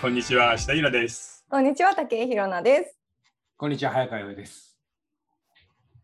こんにちは、下平です。こんにちは、竹井ひろなです。こんにちは、早川です。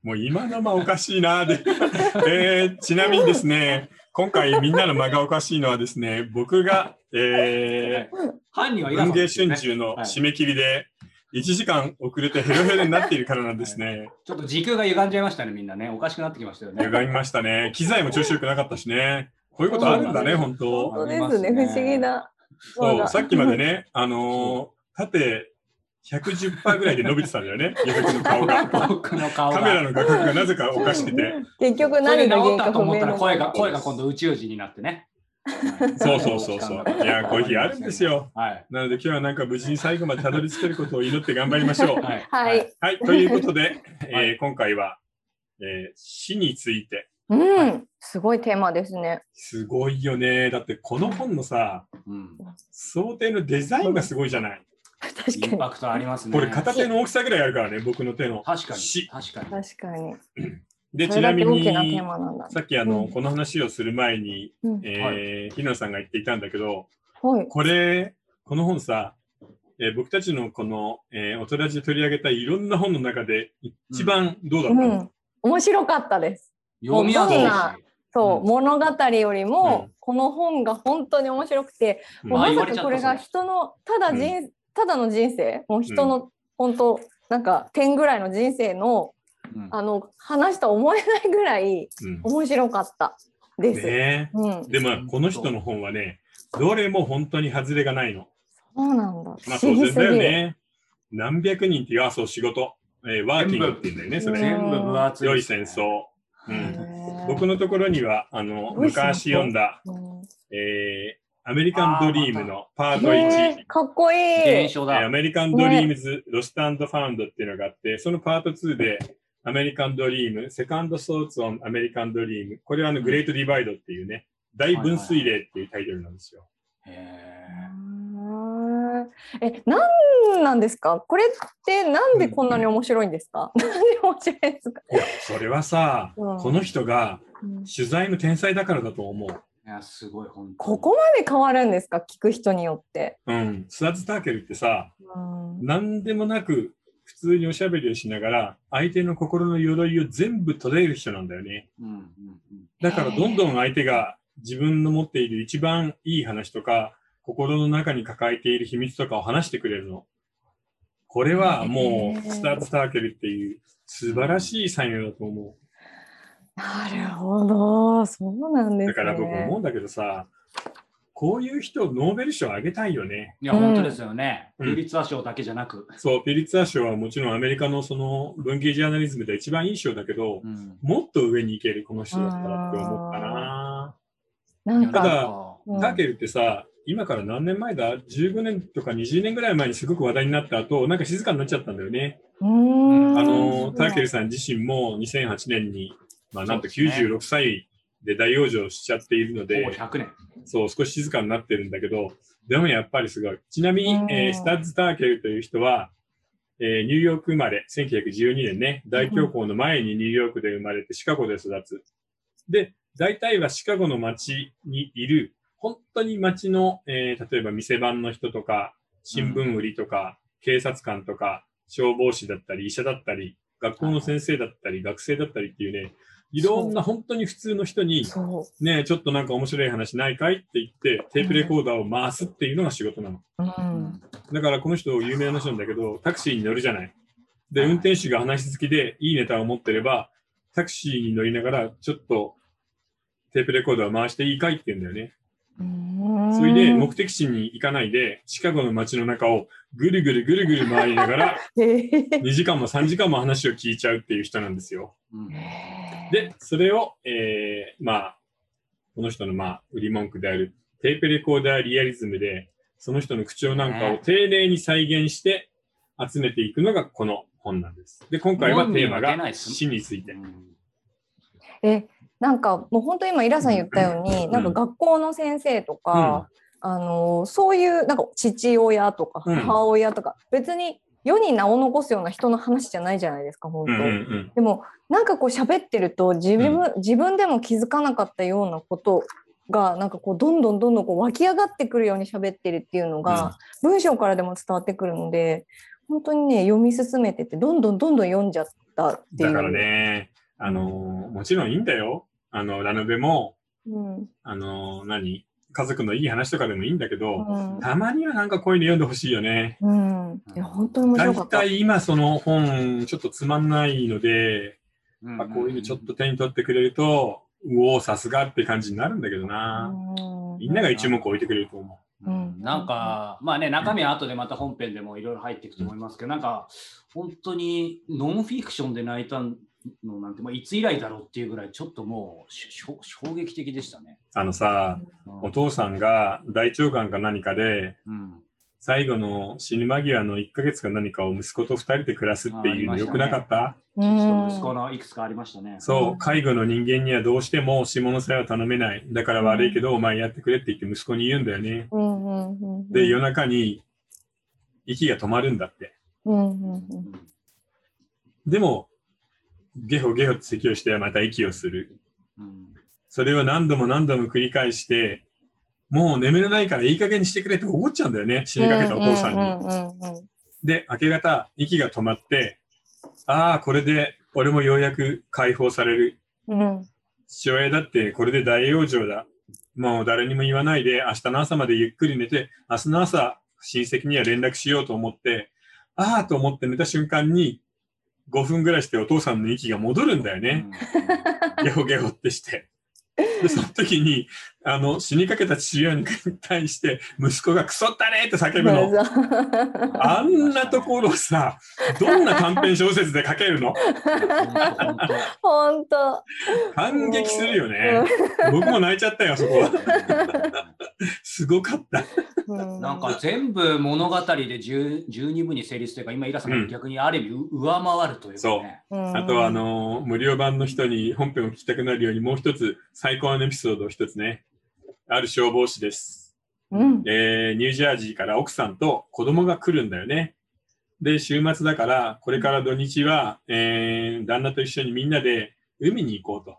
もう今の間おかしいなで、えーちなみにですね、今回みんなの間がおかしいのはですね、僕が、えー、犯人は文芸春秋のはい締め切りで1時間遅れてヘロヘロになっているからなんですね。ちょっと時空が歪んじゃいましたね、みんなね。おかしくなってきましたよね。歪みましたね。機材も調子良くなかったしね。こういうことあるんだね、本当。本当ですね不思議な。そう、さっきまでね。ね、あのー縦110%ぐらいで伸びてたんだよね、ゆうくんの顔が。僕の顔が。カメラの画角がなぜかおかしくて。結局何が原ったと思ったら声が、声が今度宇宙人になってね。そうそうそうそう。いや、こういう日あるんですよ。はい。なので今日はなんか無事に最後までたどり着けることを祈って頑張りましょう。はい。はい。はい、ということで、え今回は、えー死について。うん、すごいテーマですね。すごいよね。だってこの本のさ、うん。想定のデザインがすごいじゃない？確かに。インパクトありますね。これ片手の大きさぐらいあるからね、僕の手の。確かに死。確かに。確かに。で、ちなみに。さっきあの、うんこの話をする前に、うんえー、日野さんが言っていたんだけど、はい。これ、この本さ、えー僕たちのこの、えー、おとらじで取り上げたいろんな本の中で一番どうだったの、うん。面白かったです。読みやすいしどんなそう、うん物語よりも、うんこの本が本当に面白くて、うんもうまさかこれが人のただ人、ただの人生もう人の、本当なんか点ぐらいの人生のうんあの話とは思えないぐらいうん面白かったです。ねうん、でもこの人の本はね、どれも本当に外れがないの。そうなんだ。まあ当然だよ。ね。何百人っていう、あ、そう、仕事。えー Working って言うんだよね、それ。全部分厚い良い。戦争。うへん、ー僕のところには、あの、昔読んだ、うんえーアメリカンドリームのパート1。へーかっこいい。 American Dream s, Lost Found っていうのがあって、そのパート2で、アメリカンドリーム、 Second Thoughts on American Dream、これはあの、 Great Divide っていうね、大分水嶺っていうタイトルなんですよ。へうーんえ、なんなんですか？これってなんでこんなに面白いんですか、なんで面白いんですか、いや、それはさ、うん。この人がうん。取材の天才だからだと思う。ーいや、すごい、本当に。ここまで変わるんですか？聞く人によって。うん。スワッズ・ターケルってさ、うん。何でもなく普通におしゃべりをしながら、相手の心の鎧を全部取れる人なんだよね。うんうんうん。だからどんどん相手が自分の持っている一番いい話とか、心の中に抱えている秘密とかを話してくれるの。これはもう、スターツ・ターケルっていう素晴らしい才能だと思なるほど、そうなんう。ですね。だから僕思うんだけどさ、こういう人、ノーベル賞あげたいよね。いや、本当ですよね。うんピリツァ賞だけじゃなく。そう、ピリッツァー賞はもちろんアメリカのその文芸ジャーナリズムで一番いい賞だけど、うんもっと上に行けるこの人だったらって思ったな。なんか、ただうんターケルってさ、今から何年前だ ?15 年とか20年ぐらい前にすごく話題になった後、なんか静かになっちゃったんだよね。あの、ターケルさん自身も2008年に、まあなんとそうですね96歳で大往生しちゃっているので、ほぼ100年。そう、少し静かになってるんだけど、でもやっぱりすごい。ちなみにう、んえースタッズ・ターケルという人は、えーニューヨーク生まれ、1912年ね、大恐慌の前にニューヨークで生まれてシカゴで育つ。で、大体はシカゴの街にいる、本当に街の、えー例えば店番の人とか、新聞売りとか、警察官とか、消防士だったり、医者だったり、学校の先生だったり、学生だったりっていうね、いろんな本当に普通の人に、そねえ、ちょっとなんか面白い話ないかいって言って、テープレコーダーを回すっていうのが仕事なの。う。うん。だからこの人有名な人なんだけど、タクシーに乗るじゃない。で、運転手が話好きでいいネタを持ってれば、タクシーに乗りながら、ちょっとテープレコーダーを回していいかいって言うんだよね。それで目的地に行かないで、シカゴの街の中をぐるぐるぐるぐる回りながら、へー2時間も3時間も話を聞いちゃうっていう人なんですよ。うんで、それを、えー、まあ、この人の、まあ、売り文句であるテープレコーダーリアリズムで、その人の口調なんかを丁寧に再現して集めていくのがこの本なんです。で、今回はテーマが死について。えなんかもう本当今イラさん言ったように、ん。なんか学校の先生とか、あのそういうなんか父親とかうん。母親とか、別に世に名を残すような人の話じゃないじゃないですか本当、うんうんうん。でもなんかこう喋ってると自分,、自分でも気づかなかったようなことがなんかこうどんどんどんどんこう湧き上がってくるように喋ってるっていうのが、文章からでも伝わってくるので本当にね読み進めててどんどんどんどん読んじゃったっていう。だからね、あのーもちろんいいんだよ。あの、ラノベも、うん。あのー何？家族のいい話とかでもいいんだけど、うん。たまにはなんかこういうの読んでほしいよね。うん、いや本当に面白大かった。体今その本ちょっとつまんないので、うんまあ、こういうのちょっと手に取ってくれると、うおーさすがって感じになるんだけどな。うん。みんなが一目置いてくれると思うん。なんか、まあね、中身は後でまた本編でもいろいろ入っていくと思いますけど、なんか、本当にノンフィクションで泣いたのなんて、まあ、いつ以来だろうっていうぐらい、ちょっともうしょ衝撃的でしたね。う。あのさ、うんお父さんが大腸がんか何かで、うん最後の死ぬ間際の1ヶ月か何かを息子と2人で暮らすっていうのよくなかった？うん息子のいくつかありましたね。そう、介護の人間にはどうしても下の世話は頼めない。だから悪いけど、お前やってくれって言って息子に言うんだよね。で、夜中に息が止まるんだって。うんうんうんうんでも、ゲホゲホって咳をしてまた息をする。うんそれを何度も何度も繰り返して、もう眠れないからいい加減にしてくれって怒っちゃうんだよね。死にかけたお父さんに。で、明け方、息が止まって、ああ、これで俺もようやく解放される。うん父親だってこれで大往生だ。もう誰にも言わないで、明日の朝までゆっくり寝て、明日の朝、親戚には連絡しようと思って、ああと思って寝た瞬間に、5分ぐらいしてお父さんの息が戻るんだよね。ゲホゲホってして。で、その時に、あの、死にかけた父親に対して、息子がクソったれって叫ぶの。あんなところをさ、どんな短編小説で書けるの？本当。感激するよね。僕も泣いちゃったよ、そこは。すごかった。うんなんか全部物語で10 12部に成立というか、今、イラさんが逆にある意味う上回るというかね。うんあとは、あのー無料版の人に本編を聞きたくなるように、もう一つ、最高のエピソードを一つね。ある消防士です。うんえーニュージャージーから奥さんと子供が来るんだよね。で、週末だから、これから土日は、えー旦那と一緒にみんなで海に行こうと。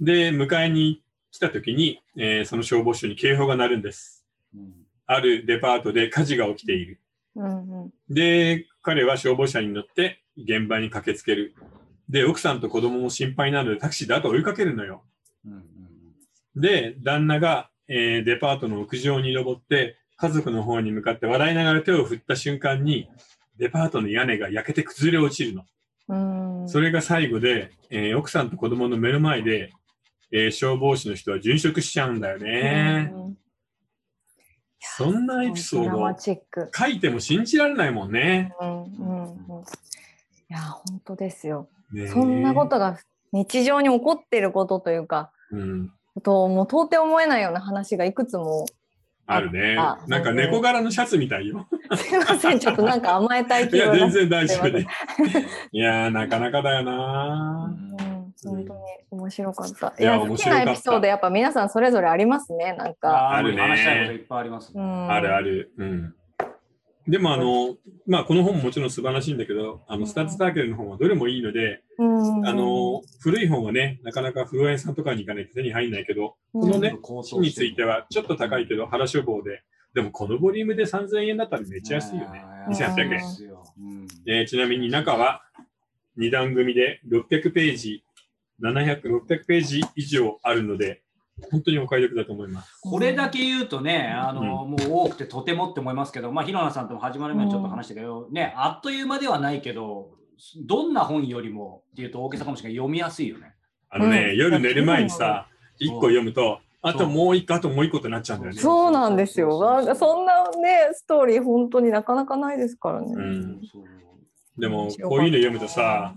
で、迎えに来た時に、えーその消防署に警報が鳴るんです。うんあるデパートで火事が起きている。うんうんで、彼は消防車に乗って現場に駆けつける。で、奥さんと子供も心配なのでタクシーで後を追いかけるのよ。うんうんで、旦那が、えーデパートの屋上に登って、家族の方に向かって笑いながら手を振った瞬間に、デパートの屋根が焼けて崩れ落ちるの。うんそれが最後で、えー奥さんと子供の目の前で、えー消防士の人は殉職しちゃうんだよね。うんそんなエピソード。書いても信じられないもんね。うんうんうん。いや本当ですよ。そんなことが日常に起こってることというか、うん。ともう到底思えないような話がいくつも。あるねあ。なんか猫柄のシャツみたいよ。すいません、ちょっとなんか甘えたいいや、気分全然大丈夫すいで。いやー、なかなかだような。ん、本当に面白かった。いやいや、好きなエピソード、やっぱ皆さんそれぞれありますね、なんか。ああるねるね。話したいこといっぱいありますね。うん、あるある。うん。でも、あの、まあ、この本ももちろん素晴らしいんだけど、あの、スタッツ・ターケルの本はどれもいいので、うん、あの、古い本はね、なかなか不動園さんとかに行かないと手に入んないけど、うん。このね、高騰死についてはちょっと高いけど、原書房で、でもこのボリュームで3000円だったらめっちゃ安いよね。うん2800円。えーちなみに中は2段組で600ページ、700、600ページ以上あるので、本当にお買い得だと思います。これだけ言うとね、あの、もう多くてとてもって思いますけど、まあ、広野さんとも始まる前にちょっと話したけど、ね、あっという間ではないけど、どんな本よりもっていうと大げさかもしれない読みやすいよね。あのね、うん。夜寝る前にさ、1個読むと、あともう1個、あともう1個ってなっちゃうんだよね。そう。なんですよ。そんかそんなね、ストーリー本当になかなかないですからね。でもこういうの読むとさ、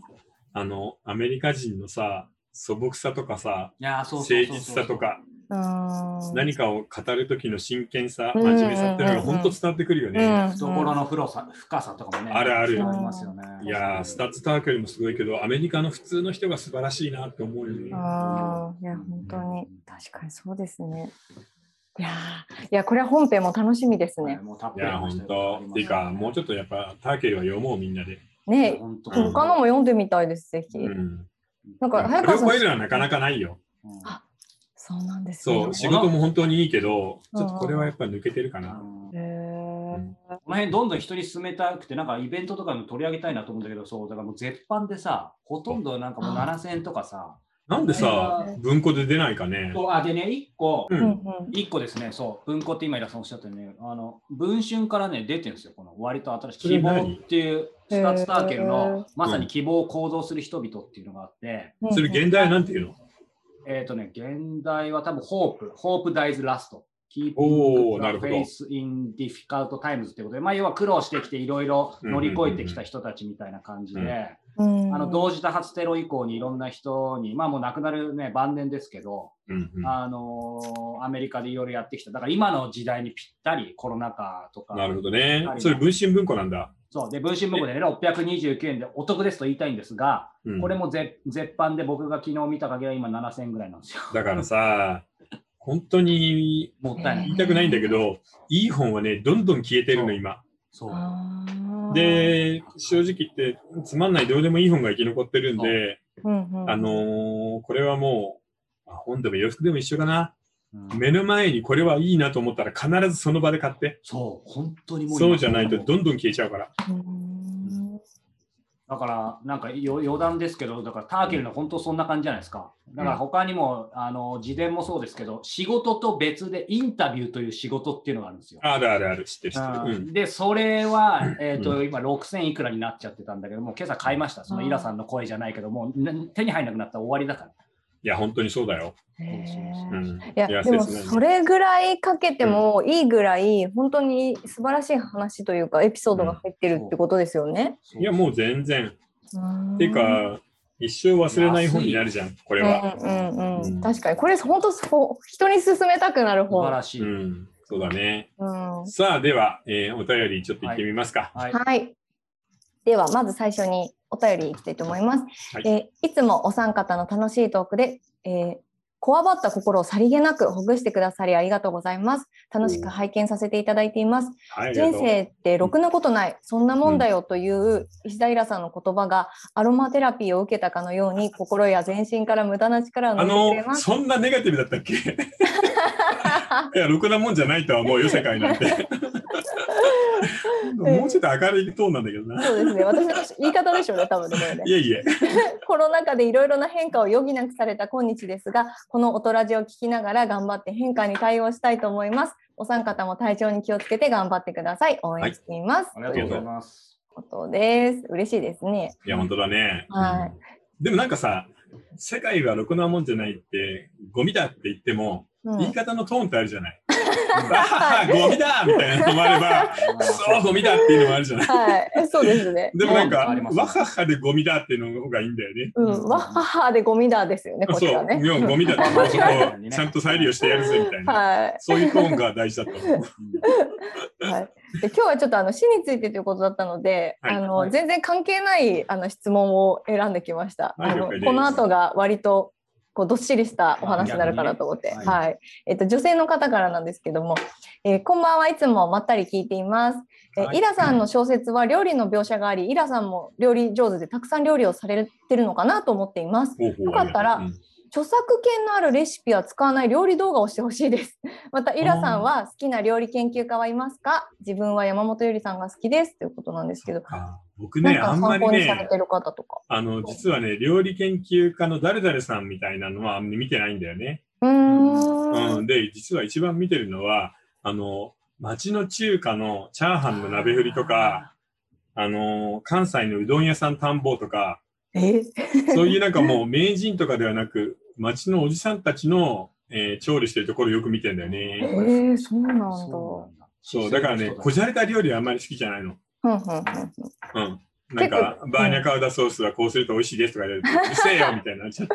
あの、アメリカ人のさ、素朴さとかさ、誠実さとか、うん何かを語る時の真剣さ、うん真面目さっていうのが本当伝わってくるよね。うん懐の深さ深さとかもね。あるあるありますよね。いやー、スタッツ・タークよりもすごいけど、アメリカの普通の人が素晴らしいなって思うよね。あーいや本当に確かにそうですね。いやーいやこれは本編も楽しみですね。もうたっいや本当っていうか、もうちょっとやっぱ、ターケルは読もう、みんなで。ね他のも読んでみたいですぜひ。うん。なんか早川さん。を超えるのはなかなかないよ。うん。あそうなんですね。そう、仕事も本当にいいけど、うん。ちょっとこれはやっぱ抜けてるかな。うん。へー。この辺どんどん人に進めたくて、なんかイベントとかも取り上げたいなと思うんだけど、そう、だからもう絶版でさ、ほとんどなんかもうあ。7000円とかさ、なんでさ文庫で出ないかね。そうあ、でね、1個、う。うん個ですね、そう、文庫って今、イラさんおっしゃったよね、あの文春からね、出てるんですよ、この割と新しい。希望っていう、スタッツターケルのまさに希望を行動する人々っていうのがあって、うんそれ現代はなんていうの？えっ、とね、現代は多分、ホープ、ホープ dies last。Keeping おー the なるほど。faith in difficult times ってことで、まあ、要は苦労してきていろいろ乗り越えてきた人たちみたいな感じで、うんあの同時多発テロ以降にいろんな人に、まあもう亡くなるね、晩年ですけど、うんうんあのーアメリカでいろいろやってきた。だから今の時代にぴったりコロナ禍とか。なるほどね。それ文春文庫なんだ。そう。で、分身文庫でね、629円でお得ですと言いたいんですが、うんこれも絶絶版で僕が昨日見た限りは今7000円ぐらいなんですよ。だからさ、本当にもったいない。言いたくないんだけど、いい本はね、どんどん消えてるの、今。そう。で、正直言って、つまんないどうでもいい本が生き残ってるんで、うんうんあのーこれはもう、あ本でも洋服でも一緒かな。うん目の前にこれはいいなと思ったら必ずその場で買って。そう。本当にもう今そうじゃないとどんどん消えちゃうから。うんだから、なんかよ余談ですけど、だからターケルの本当そんな感じじゃないですか。だから他にも、あの自伝もそうですけど、仕事と別でインタビューという仕事っていうのがあるんですよ。あるあるある、知ってる知っで、それは、えっ、と、う今6000いくらになっちゃってたんだけども、今朝買いました。そのイラさんの声じゃないけども、ね手に入らなくなったら終わりだから。いや、本当にそうだよ。うん。いやでもそれぐらいかけてもいいぐらい本当に素晴らしい話というかエピソードが入ってるってことですよね。いや、もう全然。っっていうか、一生忘れない本になるじゃん、これは。うんうんううんん、確かにこれ本当そう人に勧めたくなる素晴本。らしい。うん、そうだね。うん、さあ、では、えーお便りちょっと行ってみますか。はい。はい。ではまず最初にお便りいきたいと思います。はいえーいつもお三方の楽しいトークで、えーこわばった心をさりげなくほぐしてくださりありがとうございます。楽しく拝見させていただいています。人。生ってろくなことない、そんなもんだよという石田イラさんの言葉がアロマテラピーを受けたかのように心や全身から無駄な力を抜いてくれます。そんなネガティブだったっけ？いや、ろくなもんじゃないとは思うよ、世界なんて。もうちょっと明るいトーンなんだけどな。そうですね。私の言い方でしょうね、多分ね。いえいえ。コロナ禍でいろいろな変化を余儀なくされた今日ですが、この音ラジを聞きながら頑張って変化に対応したいと思います。お三方も体調に気をつけて頑張ってください。応援しています。ありがとうございます。ことです。嬉しいですね。いや、本当だね。はいでもなんかさ、世界はろくなもんじゃないって、ゴミだって言っても、うん言い方のトーンってあるじゃない。ああ、ゴミだみたいなのもあれば、くそゴミだっていうのもあるじゃない。はい、そうですね。でもなんか、わははでゴミだっていうのがいいんだよね。うん、わっははでゴミだですよね、こそう、ちらね。いやゴミだって、そこねちゃんと再利用してやるぜみたいな。はい。そういうトーンが大事だと思う。はい、で今日はちょっとあの死についてということだったので、はいあのはい全然関係ないあの質問を選んできました。あのこの後が割とこうどっしりしたお話になるかなと思って、逆にねはい、えっと女性の方からなんですけども、えーこんばんはいつもまったり聞いています。えーはい。イラさんの小説は料理の描写があり、イラさんも料理上手でたくさん料理をされてるのかなと思っています。よかったらうん著作権のあるレシピは使わない料理動画をしてほしいです。また、イラさんは好きな料理研究家はいますか？自分は山本ゆりさんが好きですということなんですけど、あ僕ね、あんまりね。あの、実はね、料理研究家の誰々さんみたいなのはあんまり見てないんだよね。うーん。うん。で、実は一番見てるのは、あの、町の中華のチャーハンの鍋振りとか、あの、関西のうどん屋さん探訪とか、え？そういうなんかもう名人とかではなく、町のおじさんたちの、えー調理してるところをよく見てんだよえね。ー、そうなんだ。そうだからね、こじゃれた料理はあんまり好きじゃないの。うん。なんか、バーニャカウダソースはこうすると美味しいですとか言われると、うるせえよみたいになっちゃう。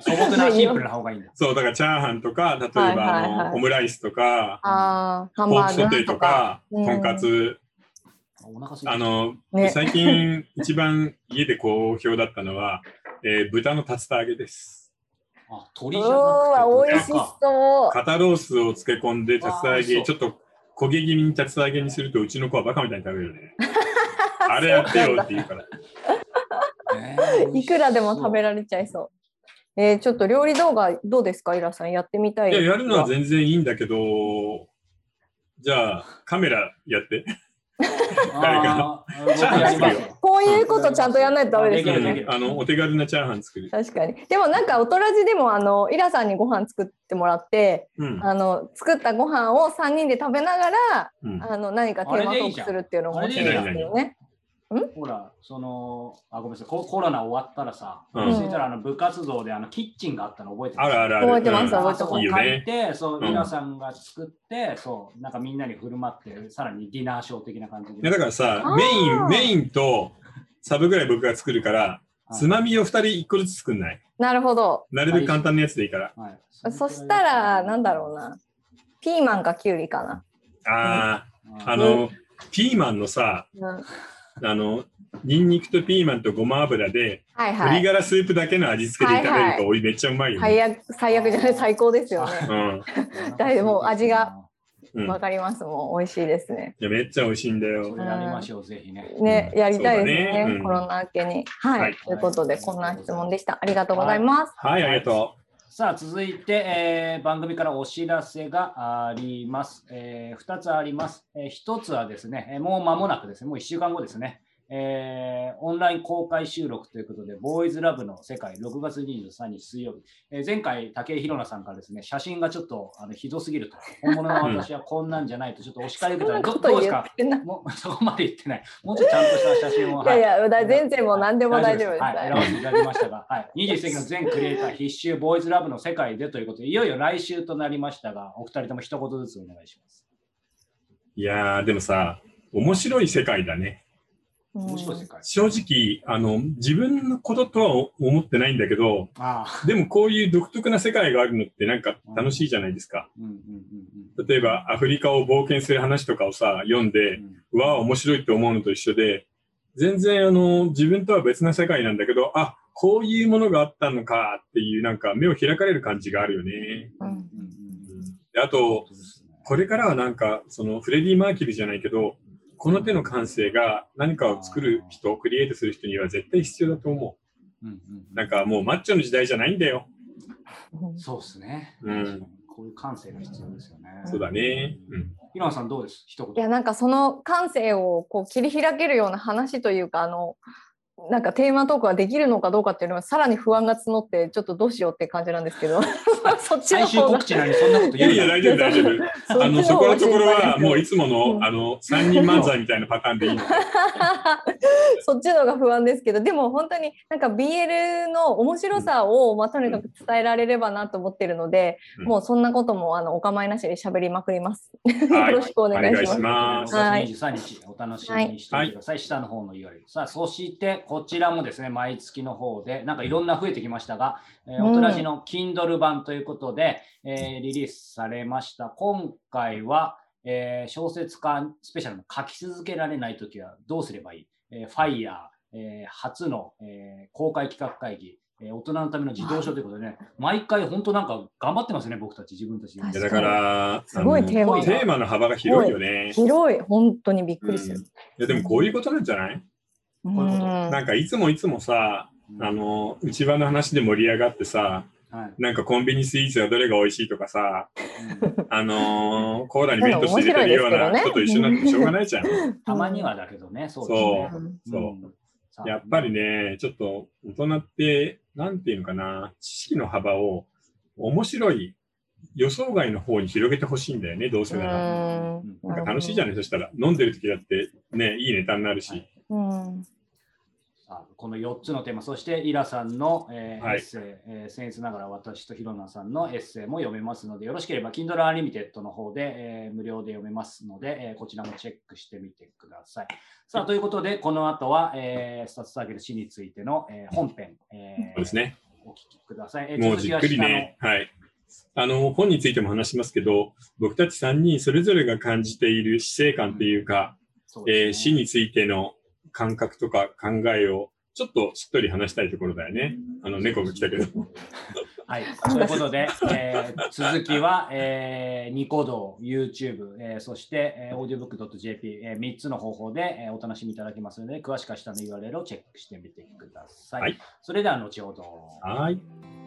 素朴なシンプルな方がいいんだ。そう、だからチャーハンとか、例えば、オムライスとか、あー、ハンポーバーグクソテーとか、うんとんかつ、お腹空いてあの、ね最近一番家で好評だったのは、えー豚の竜田揚げです。あ、う鳥じゃなくて美味しそう。肩ロースを漬け込んで、竜田揚げ、ちょっと焦げ気味に竜田揚げにすると、うちの子はバカみたいに食べるね。あれやってよって言うから。ねいくらでも食べられちゃいそう。えーちょっと料理動画どうですかイラさんやってみたいいや、やるのは全然いいんだけど、じゃあ、カメラやって。誰こういうことちゃんとやらないとダメですよね。あの、お手軽なチャーハン作る。確かに。でもなんか、おとらじでも、あの、イラさんにご飯作ってもらって、うん。あの、作ったご飯を3人で食べながら、うんあの、何かテーマトークするっていうのも面白いですけどね。ほら、その、あ、ごめんなさい、ココロナ終わったらさ、うんそしたらあの部活動であのキッチンがあったの覚えてます？あるあるある。覚えてますうん覚えてますあそこ借りいいよね。て、そう、うん皆さんが作って、そう、なんかみんなに振る舞って、さらにディナーショー的な感じで。だからさメイン、メインとサブぐらい僕が作るから、はいつまみを2人1個ずつ作んない。なるほど。なるべく簡単なやつでいいから。はいそしたら、なんだろうな。ピーマンかキュウリかな。ああ、ああの、ピーマンのさ、うんあの、ニンニクとピーマンとごま油で、はいはい。鶏ガラスープだけの味付けで食べると、おいめっちゃうまいよね。最悪、最悪じゃない、最高ですよね。うん。だいぶもう味がうん。わかります。もう美味しいですね。いや、めっちゃ美味しいんだよやりましょう、ぜひね。ね、やりたいですね。ねうんコロナ明けに。はい。はいということで、こんな質問でした。ありがとうございます。はい、ありがとさあ、続いて、えー番組からお知らせがあります。え2つあります。え1つはですね、もう間もなくですね、もう1週間後ですね、えーオンライン公開収録ということで、ボーイズラブの世界、6月23日水曜日、えー前回、武井宏奈さんからですね、写真がちょっとあのひどすぎると、本物の私はこんなんじゃないと、ちょっとお叱り受けたら、どどうですか？もう そこまで言ってない。もうちょっとちゃんとした写真を。いやいや、だ全然もう何でも大丈夫です。はい、選ばせていただきましたが、はい、21世紀の全クリエイター必修ボーイズラブの世界でということで、いよいよ来週となりましたが、お二人とも一言ずつお願いします。う。いやー、でもさ、面白い世界だね。うん面白い世界。正直、あの、自分のこととは思ってないんだけど、でもこういう独特な世界があるのってなんか楽しいじゃないですか。例えば、アフリカを冒険する話とかをさ、読んうで、ん。うわあ、面白いって思うのと一緒で、全然あの、自分とは別な世界なんだけど、あ、こういうものがあったのかっていうなんか目を開かれる感じがあるよね。うん。うんうんうん。であと、これからはなんか、そのフレディ・マーキュリーじゃないけど、この手の感性が何かを作る人、クリエイトする人には絶対必要だと思うんうんう。なんかもうマッチョの時代じゃないんだよ。うんそうですね。うんこういう感性が必要ですよね。そうだね。うん。ひろなさんどうです？一いや言。なんかその感性をこう切り開けるような話というかあのなんかテーマトークができるのかどうかっていうのはさらに不安が募ってちょっとどうしようって感じなんですけど そっちの最終方が告知なのにそんなこといや言うないや、大丈夫、大丈夫。あの、そこのところはもういつもうの、んあの、三人漫才みたいなパターンでいいの。そ っちの方が不安ですけどでも本当になんか BL の面白さを、まあ、とにかく伝えられればなと思ってるので、うんもうそんなこともあのお構いなしに喋りまくります。はいよろしくお願いします。お願いしますはい6月23日、お楽しみにしてください。下の方の URL。さあ、そしてこちらもですね、毎月の方で、なんかいろんな増えてきましたが、えおとらじの Kindle 版ということで、えーリリースされました。今回は、えー小説家スペシャルの書き続けられないときはどうすればいい、えー、FIRE、えー初の、えー公開企画会議、えー大人のための自動書ということでね、毎回本当なんか頑張ってますね、僕たち、自分たち。確かにいやだから、すごいテーマがテーマの幅が広いよね。広い本当にびっくりする。うんいや、でもこういうことなんじゃない？うんこういうこと。なんかいつもいつもさ、うん。あの、内場の話で盛り上がってさ、はい。なんかコンビニスイーツはどれが美味しいとかさ、うん。あのーコーラにメントス入れてるような人と一緒になってしょうがないじゃん。たまにはだけどね、そうですね。う。んそう。う。んさあやっぱりね、ちょっと大人って、なんていうのかな、知識の幅を面白い予想外の方に広げてほしいんだよね、どうせなら。うん。なんか楽しいじゃない、そしたら。飲んでる時だってね、いいネタになるし。はいうん。さあこの4つのテーマ、そしてイラさんの、えーはいエッセイ、えー僭越ながら私とヒロナさんのエッセイも読めますので、よろしければ Kindle Unlimited の方で、えー無料で読めますので、えーこちらもチェックしてみてください。さあ、ということで、この後は、えースタッツサーケル氏についての、えー本編、えーそうですね。お聞きください。えーもうじっくりね。はい。あの、本についても話しますけど、僕たち3人それぞれが感じている死生観っていうか、続きはえー死についての感覚とか考えをちょっとしっとり話したいところだよね。あの、猫が来たけど。はい、ということで、えー続きは、えーニコ動、YouTube、えーそして、えー、audiobook.jp、え3つの方法で、えーお楽しみいただけますので、詳しくは下の URL をチェックしてみてください。はいそれでは後ほど。はい。